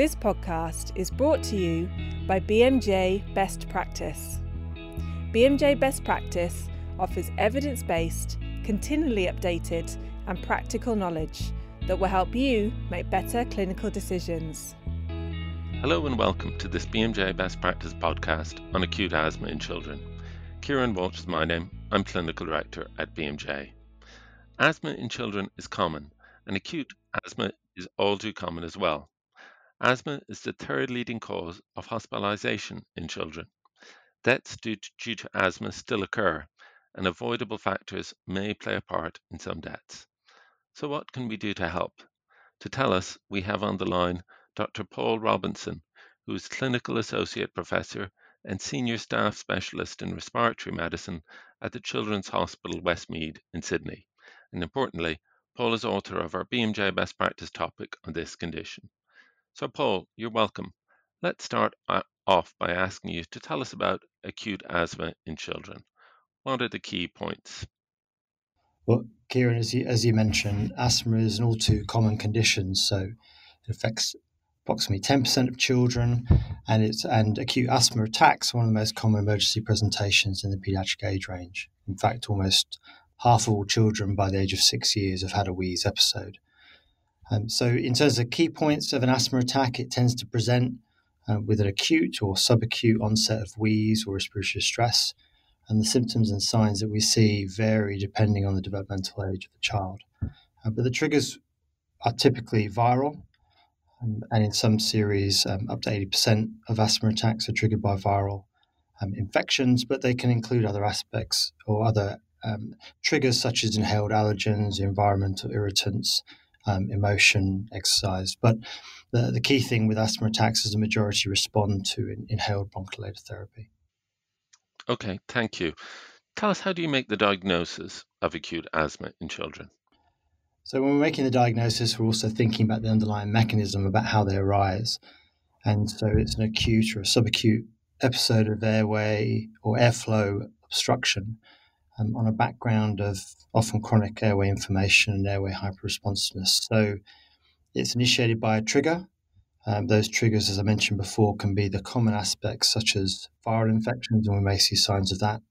This podcast is brought to you by BMJ Best Practice. BMJ Best Practice offers evidence based, continually updated, and practical knowledge that will help you make better clinical decisions. Hello and welcome to this BMJ Best Practice podcast on acute asthma in children. Kieran Walsh is my name. I'm Clinical Director at BMJ. Asthma in children is common, and acute asthma is all too common as well. Asthma is the third leading cause of hospitalization in children. Deaths due to, due to asthma still occur, and avoidable factors may play a part in some deaths. So, what can we do to help? To tell us, we have on the line Dr. Paul Robinson, who is Clinical Associate Professor and Senior Staff Specialist in Respiratory Medicine at the Children's Hospital Westmead in Sydney. And importantly, Paul is author of our BMJ Best Practice topic on this condition. So, Paul, you're welcome. Let's start uh, off by asking you to tell us about acute asthma in children. What are the key points? Well, Kieran, as you, as you mentioned, asthma is an all too common condition. So it affects approximately 10% of children, and it's and acute asthma attacks are one of the most common emergency presentations in the pediatric age range. In fact, almost half of all children by the age of six years have had a wheeze episode. Um, so, in terms of key points of an asthma attack, it tends to present uh, with an acute or subacute onset of wheeze or respiratory distress, and the symptoms and signs that we see vary depending on the developmental age of the child. Uh, but the triggers are typically viral, um, and in some series, um, up to 80% of asthma attacks are triggered by viral um, infections, but they can include other aspects or other um, triggers such as inhaled allergens, environmental irritants, um, emotion, exercise. But the, the key thing with asthma attacks is the majority respond to in, inhaled bronchodilator therapy. Okay, thank you. Tell us, how do you make the diagnosis of acute asthma in children? So, when we're making the diagnosis, we're also thinking about the underlying mechanism about how they arise. And so, it's an acute or a subacute episode of airway or airflow obstruction um, on a background of often chronic airway inflammation and airway hyperresponsiveness. So it's initiated by a trigger. Um, those triggers, as I mentioned before, can be the common aspects such as viral infections, and we may see signs of that.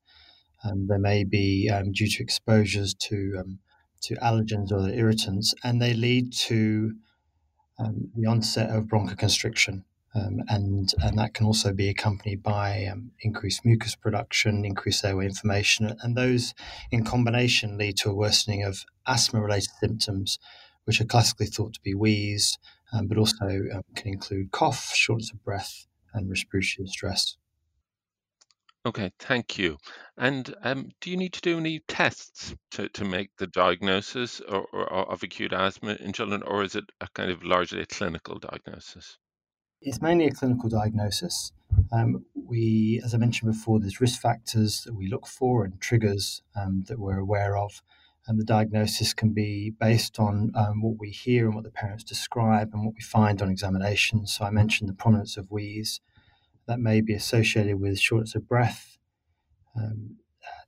Um, they may be um, due to exposures to um, to allergens or irritants, and they lead to um, the onset of bronchoconstriction. Um, and and that can also be accompanied by um, increased mucus production, increased airway inflammation, and those in combination lead to a worsening of asthma-related symptoms, which are classically thought to be wheeze, um, but also um, can include cough, shortness of breath, and respiratory distress. Okay, thank you. And um, do you need to do any tests to, to make the diagnosis or, or, of acute asthma in children, or is it a kind of largely a clinical diagnosis? It's mainly a clinical diagnosis. Um, we, as I mentioned before, there's risk factors that we look for and triggers um, that we're aware of. And the diagnosis can be based on um, what we hear and what the parents describe and what we find on examination. So I mentioned the prominence of wheeze. That may be associated with shortness of breath, um,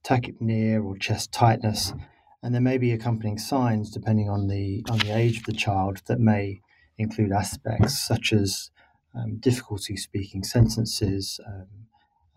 tachypnea or chest tightness. And there may be accompanying signs, depending on the, on the age of the child, that may include aspects such as um, difficulty speaking sentences, um,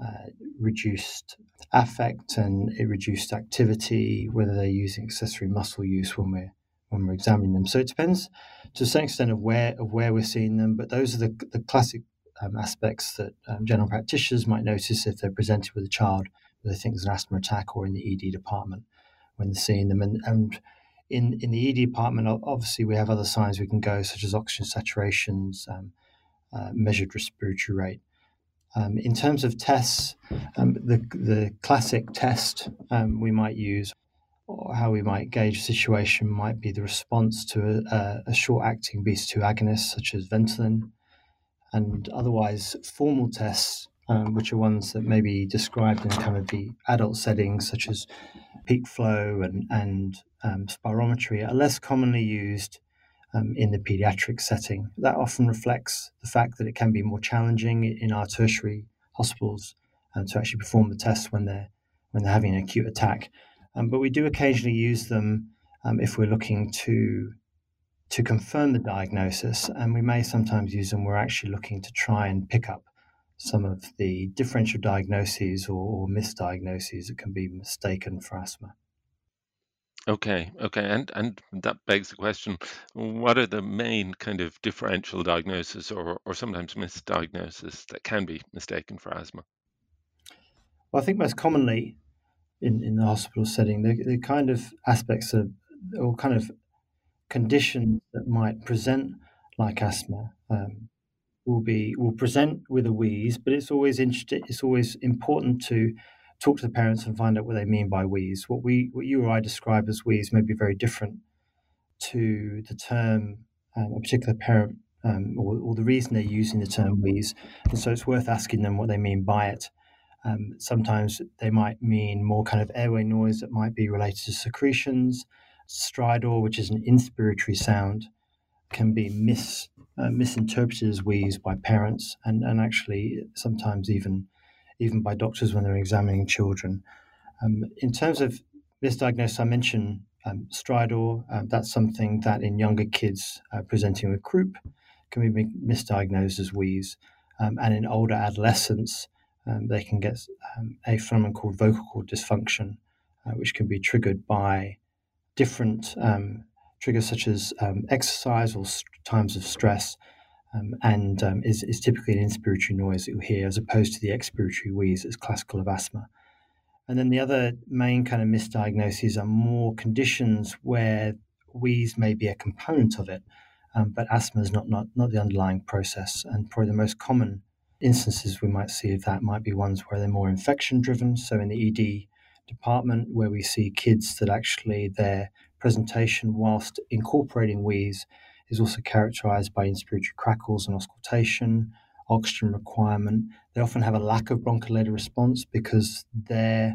uh, reduced affect and it reduced activity, whether they're using accessory muscle use when we're when we're examining them. So it depends to certain extent of where of where we're seeing them, but those are the, the classic um, aspects that um, general practitioners might notice if they're presented with a child who they think is an asthma attack or in the ED department when they're seeing them. And, and in, in the ED department, obviously, we have other signs we can go, such as oxygen saturations, um, uh, measured respiratory rate. Um, in terms of tests, um, the, the classic test um, we might use or how we might gauge a situation might be the response to a, a short acting beta 2 agonist such as Ventolin, and otherwise formal tests, um, which are ones that may be described in kind of the adult settings, such as peak flow and, and um, spirometry, are less commonly used um, in the pediatric setting. That often reflects the fact that it can be more challenging in our tertiary hospitals um, to actually perform the tests when they're when they're having an acute attack. Um, but we do occasionally use them um, if we're looking to to confirm the diagnosis, and we may sometimes use them. We're actually looking to try and pick up some of the differential diagnoses or, or misdiagnoses that can be mistaken for asthma. Okay, okay, and and that begs the question: What are the main kind of differential diagnosis or or sometimes misdiagnosis that can be mistaken for asthma? Well, I think most commonly in, in the hospital setting, the, the kind of aspects of or kind of conditions that might present like asthma um, will be will present with a wheeze, but it's always interesting. It's always important to talk to the parents and find out what they mean by wheeze. What we what you or I describe as wheeze may be very different to the term um, a particular parent um, or, or, the reason they're using the term wheeze, and so it's worth asking them what they mean by it. Um, sometimes they might mean more kind of airway noise that might be related to secretions. Stridor, which is an inspiratory sound, can be mis, uh, misinterpreted as wheeze by parents and, and actually sometimes even even by doctors when they're examining children. Um, in terms of misdiagnosis, I mentioned um, stridor. Um, that's something that in younger kids uh, presenting with croup can be misdiagnosed as wheeze. Um, and in older adolescents, um, they can get um, a phenomenon called vocal cord dysfunction, uh, which can be triggered by different triggers such as exercise or st- times of stress, um, and um, is, is typically an inspiratory noise that you hear as opposed to the expiratory wheeze that's classical of asthma. And then the other main kind of misdiagnoses are more conditions where wheeze may be a component of it, um, but asthma is not, not, not the underlying process. And probably the most common instances we might see of that might be ones where they're more infection driven. So in the ED department, where we see kids that actually their presentation, whilst incorporating wheeze, is also characterized by inspiratory crackles and auscultation, oxygen requirement. They often have a lack of bronchodilator response because their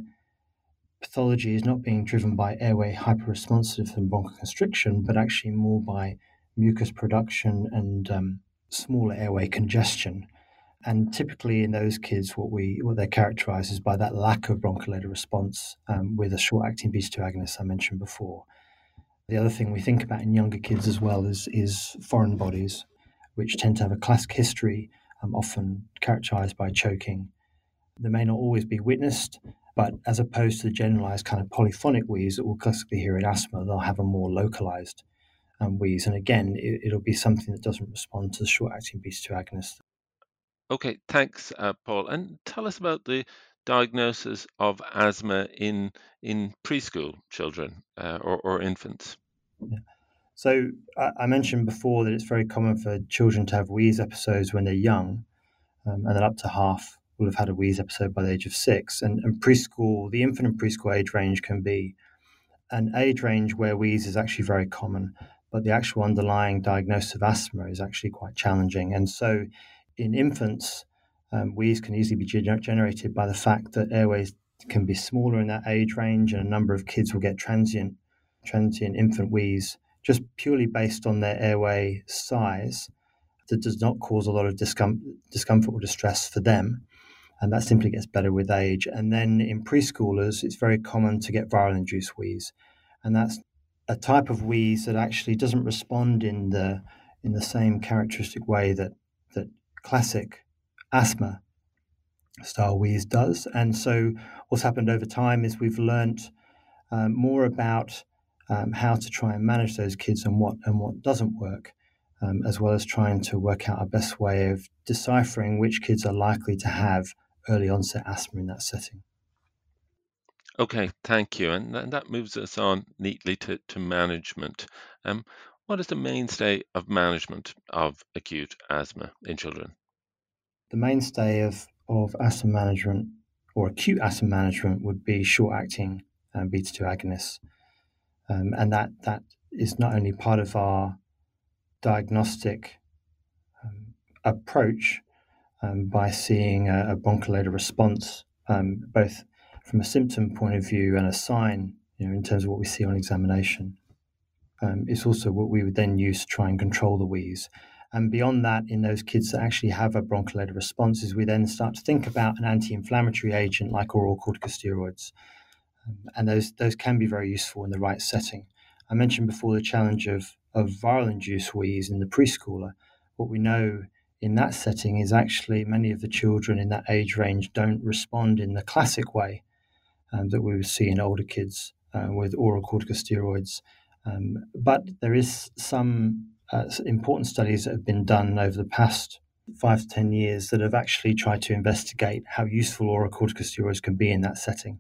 pathology is not being driven by airway hyperresponsive and bronchoconstriction, but actually more by mucus production and um, smaller airway congestion. And typically in those kids, what we what they're characterized is by that lack of bronchodilator response um, with a short-acting beta-2 agonist I mentioned before. The other thing we think about in younger kids as well is is foreign bodies, which tend to have a classic history, um, often characterized by choking. They may not always be witnessed, but as opposed to the generalized kind of polyphonic wheeze that we'll classically hear in asthma, they'll have a more localized um, wheeze. And again, it, will be something that doesn't respond to the short-acting beta-2 agonist Okay, thanks, uh, Paul. And tell us about the diagnosis of asthma in in preschool children uh, or, or infants. So I, I, mentioned before that it's very common for children to have wheeze episodes when they're young, um, and then up to half will have had a wheeze episode by the age of six. And, and preschool, the infant and preschool age range can be an age range where wheeze is actually very common, but the actual underlying diagnosis of asthma is actually quite challenging. And so in infants, um, wheeze can easily be gener- generated by the fact that airways can be smaller in that age range, and a number of kids will get transient, transient infant wheeze just purely based on their airway size. That does not cause a lot of discom- discomfort or distress for them, and that simply gets better with age. And then in preschoolers, it's very common to get viral induced wheeze, and that's a type of wheeze that actually doesn't respond in the in the same characteristic way that that classic asthma style wheeze does. And so, what's happened over time is we've learned um, more about um, how to try and manage those kids and what and what doesn't work, um, as well as trying to work out a best way of deciphering which kids are likely to have early onset asthma in that setting. Okay, thank you. And that moves us on neatly to, to management. Um, what is the mainstay of management of acute asthma in children? The mainstay of, of asthma management or acute asthma management would be short acting um, beta 2 agonists. Um, and that, that is not only part of our diagnostic um, approach um, by seeing a, a bronchodilator response, um, both from a symptom point of view and a sign, you know, in terms of what we see on examination. Um, it's also what we would then use to try and control the wheeze. And beyond that, in those kids that actually have a bronchodilator response, is we then start to think about an anti-inflammatory agent like oral corticosteroids, um, and those those can be very useful in the right setting. I mentioned before the challenge of of viral induced wheeze in the preschooler, what we know in that setting is actually many of the children in that age range don't respond in the classic way um, that we would see in older kids uh, with oral corticosteroids. Um, but there is some uh, important studies that have been done over the past five to 10 years that have actually tried to investigate how useful oral corticosteroids can be in that setting.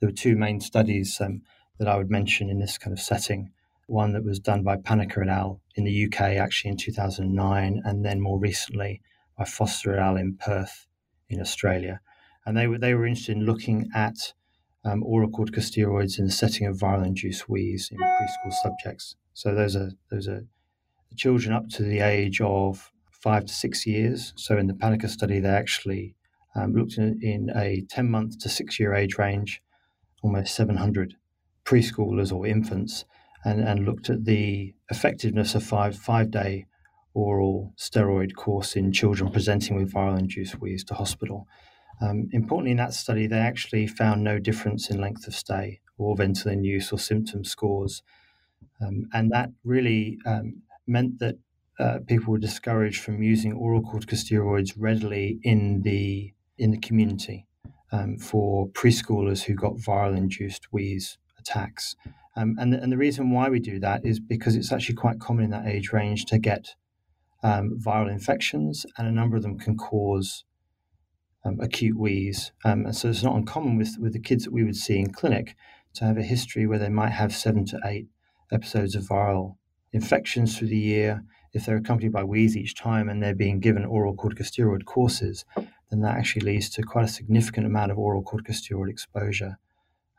There were two main studies um, that I would mention in this kind of setting. One that was done by Panickar et al. in the UK, actually in 2009, and then more recently by Foster et al. in Perth, in Australia. And they were, they were interested in looking at um, oral corticosteroids in the setting of viral induced wheeze in preschool subjects. So those are those are children up to the age of five to six years. So in the Panickar study, they actually um, looked in, in, a 10 month to six year age range, almost 700 preschoolers or infants, and, and looked at the effectiveness of five five day oral steroid course in children presenting with viral induced wheeze to hospital. Um, importantly, in that study, they actually found no difference in length of stay or Ventolin use or symptom scores. Um, and that really um, meant that uh, people were discouraged from using oral corticosteroids readily in the in the community um, for preschoolers who got viral induced wheeze attacks. Um, and, the, and the reason why we do that is because it's actually quite common in that age range to get um, viral infections, and a number of them can cause um, acute wheeze. Um, and so it's not uncommon with, with the kids that we would see in clinic to have a history where they might have seven to eight episodes of viral infections through the year, if they're accompanied by wheeze each time and they're being given oral corticosteroid courses, then that actually leads to quite a significant amount of oral corticosteroid exposure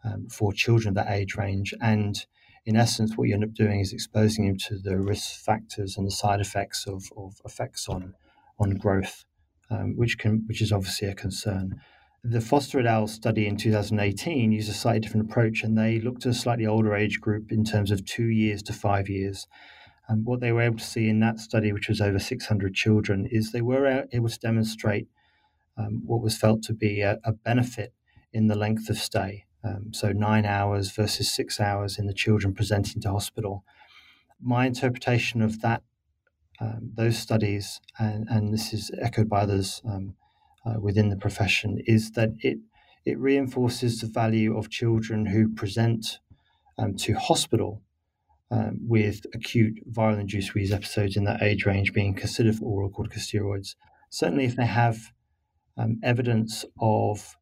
um, for children of that age range. And in essence, what you end up doing is exposing them to the risk factors and the side effects of, of effects on, on growth, um, which, can, which is obviously a concern. The Foster et al. study in 2018 used a slightly different approach, and they looked at a slightly older age group in terms of two years to five years. And what they were able to see in that study, which was over 600 children, is they were able to demonstrate um, what was felt to be a, a, benefit in the length of stay. Um, so, nine hours versus six hours in the children presenting to hospital. My interpretation of that, um, those studies, and, and, this is echoed by others um, uh, within the profession is that it it reinforces the value of children who present um, to hospital um, with acute viral induced wheeze episodes in that age range being considered for oral corticosteroids. Certainly, if they have um, evidence of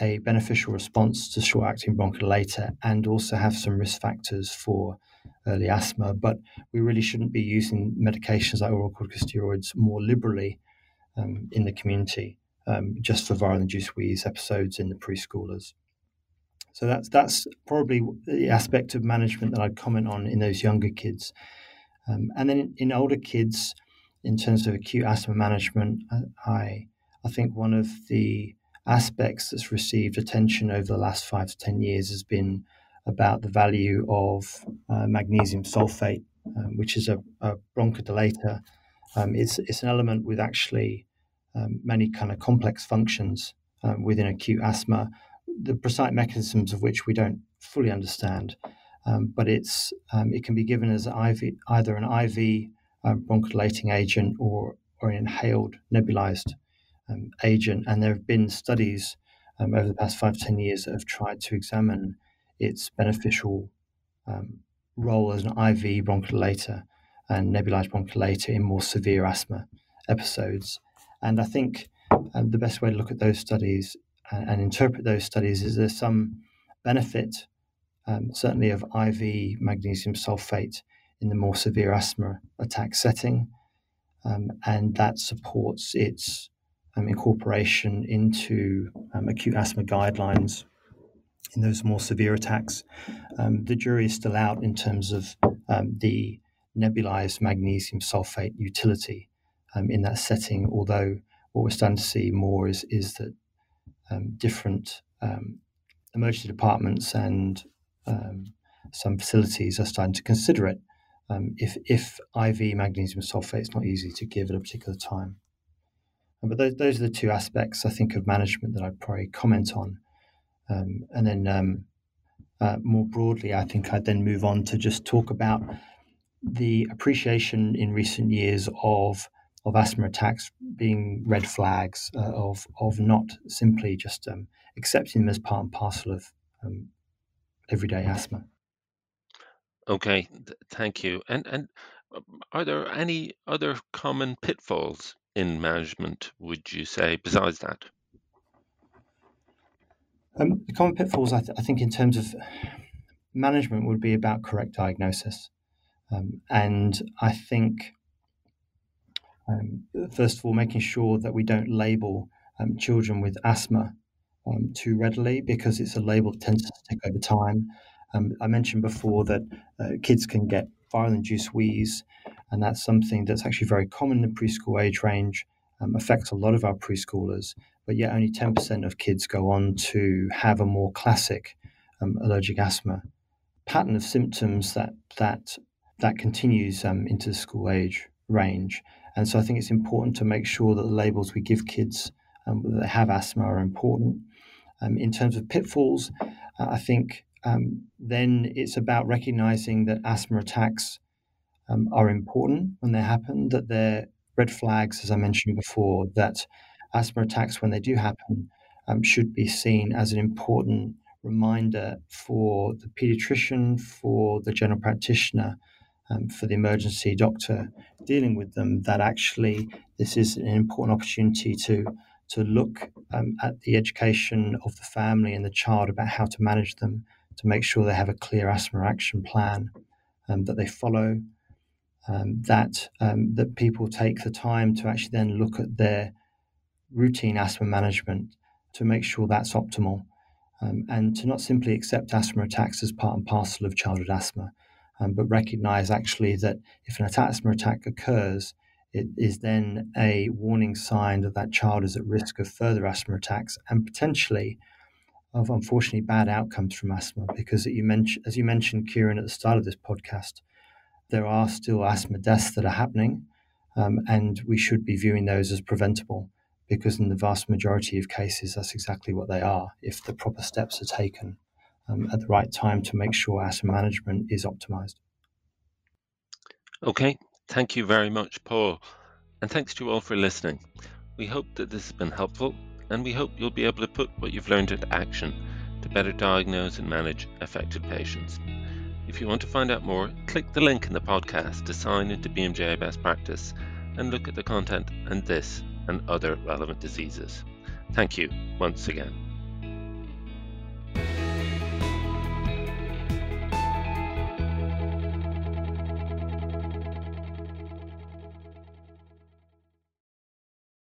a beneficial response to short acting bronchodilator and also have some risk factors for early asthma. But we really shouldn't be using medications like oral corticosteroids more liberally um, in the community um, just for viral induced wheeze episodes in the preschoolers. So that's that's probably the aspect of management that I'd comment on in those younger kids. Um, and then in, in, older kids, in terms of acute asthma management, uh, I I think one of the aspects that's received attention over the last five to ten years has been about the value of uh, magnesium sulfate, um, which is a, a bronchodilator. Um, it's it's an element with actually um, many kind of complex functions um, within acute asthma, the precise mechanisms of which we don't fully understand. Um, but it's um, it can be given as IV, either an IV bronchodilating agent or or an inhaled nebulized agent. And there have been studies over the past five ten years that have tried to examine its beneficial role as an IV bronchodilator and nebulized bronchodilator in more severe asthma episodes. And I think um, the best way to look at those studies and, and, interpret those studies is there's some benefit, um, certainly of IV magnesium sulfate in the more severe asthma attack setting, um, and that supports its um, incorporation into um, acute asthma guidelines in those more severe attacks. Um, the jury is still out in terms of the nebulized magnesium sulfate utility um, in that setting. Although what we're starting to see more is is that um, different um, emergency departments and um, some facilities are starting to consider it um, if if IV magnesium sulfate is not easy to give at a particular time. But those, those are the two aspects I think of management that I'd probably comment on, um, and then. Uh, more broadly, I think I'd then move on to just talk about the appreciation in recent years of of asthma attacks being red flags uh, of of not simply just um, accepting them as part and parcel of um, everyday asthma. Okay, th- thank you. And and um, are there any other common pitfalls in management? Would you say besides that? Um, the common pitfalls, I, th- I, think, in terms of management, would be about correct diagnosis, um, and I think um, first of all, making sure that we don't label um, children with asthma um, too readily because it's a label that tends to stick over time. Um, I mentioned before that uh, kids can get viral induced wheeze, and that's something that's actually very common in the preschool age range, affects a lot of our preschoolers, but yet only 10% of kids go on to have a more classic um, allergic asthma pattern of symptoms that, that, that continues into the school age range. And so I think it's important to make sure that the labels we give kids um, that have asthma are important. Um, in terms of pitfalls, uh, I think um, then it's about recognizing that asthma attacks um, are important when they happen, that they're red flags, as I mentioned before, that asthma attacks, when they do happen, um, should be seen as an important reminder for the pediatrician, for the general practitioner, um, for the emergency doctor dealing with them that actually this is an important opportunity to to look um, at the education of the family and the child about how to manage them to make sure they have a clear asthma action plan um, that they follow um, that um, that people take the time to actually then look at their routine asthma management to make sure that's optimal um, and to not simply accept asthma attacks as part and parcel of childhood asthma um, but recognize actually that if an asthma attack occurs, it is then a warning sign that that child is at risk of further asthma attacks and potentially of unfortunately bad outcomes from asthma. Because you mentioned, as you mentioned, Kieran, at the start of this podcast, there are still asthma deaths that are happening, um, and we should be viewing those as preventable. Because in the vast majority of cases, that's exactly what they are if the proper steps are taken um, at the right time to make sure asthma management is optimized. Okay, thank you very much, Paul. And thanks to you all for listening. We hope that this has been helpful, and we hope you'll be able to put what you've learned into action to better diagnose and manage affected patients. If you want to find out more, click the link in the podcast to sign into BMJ Best Practice and look at the content and this and other relevant diseases. Thank you once again.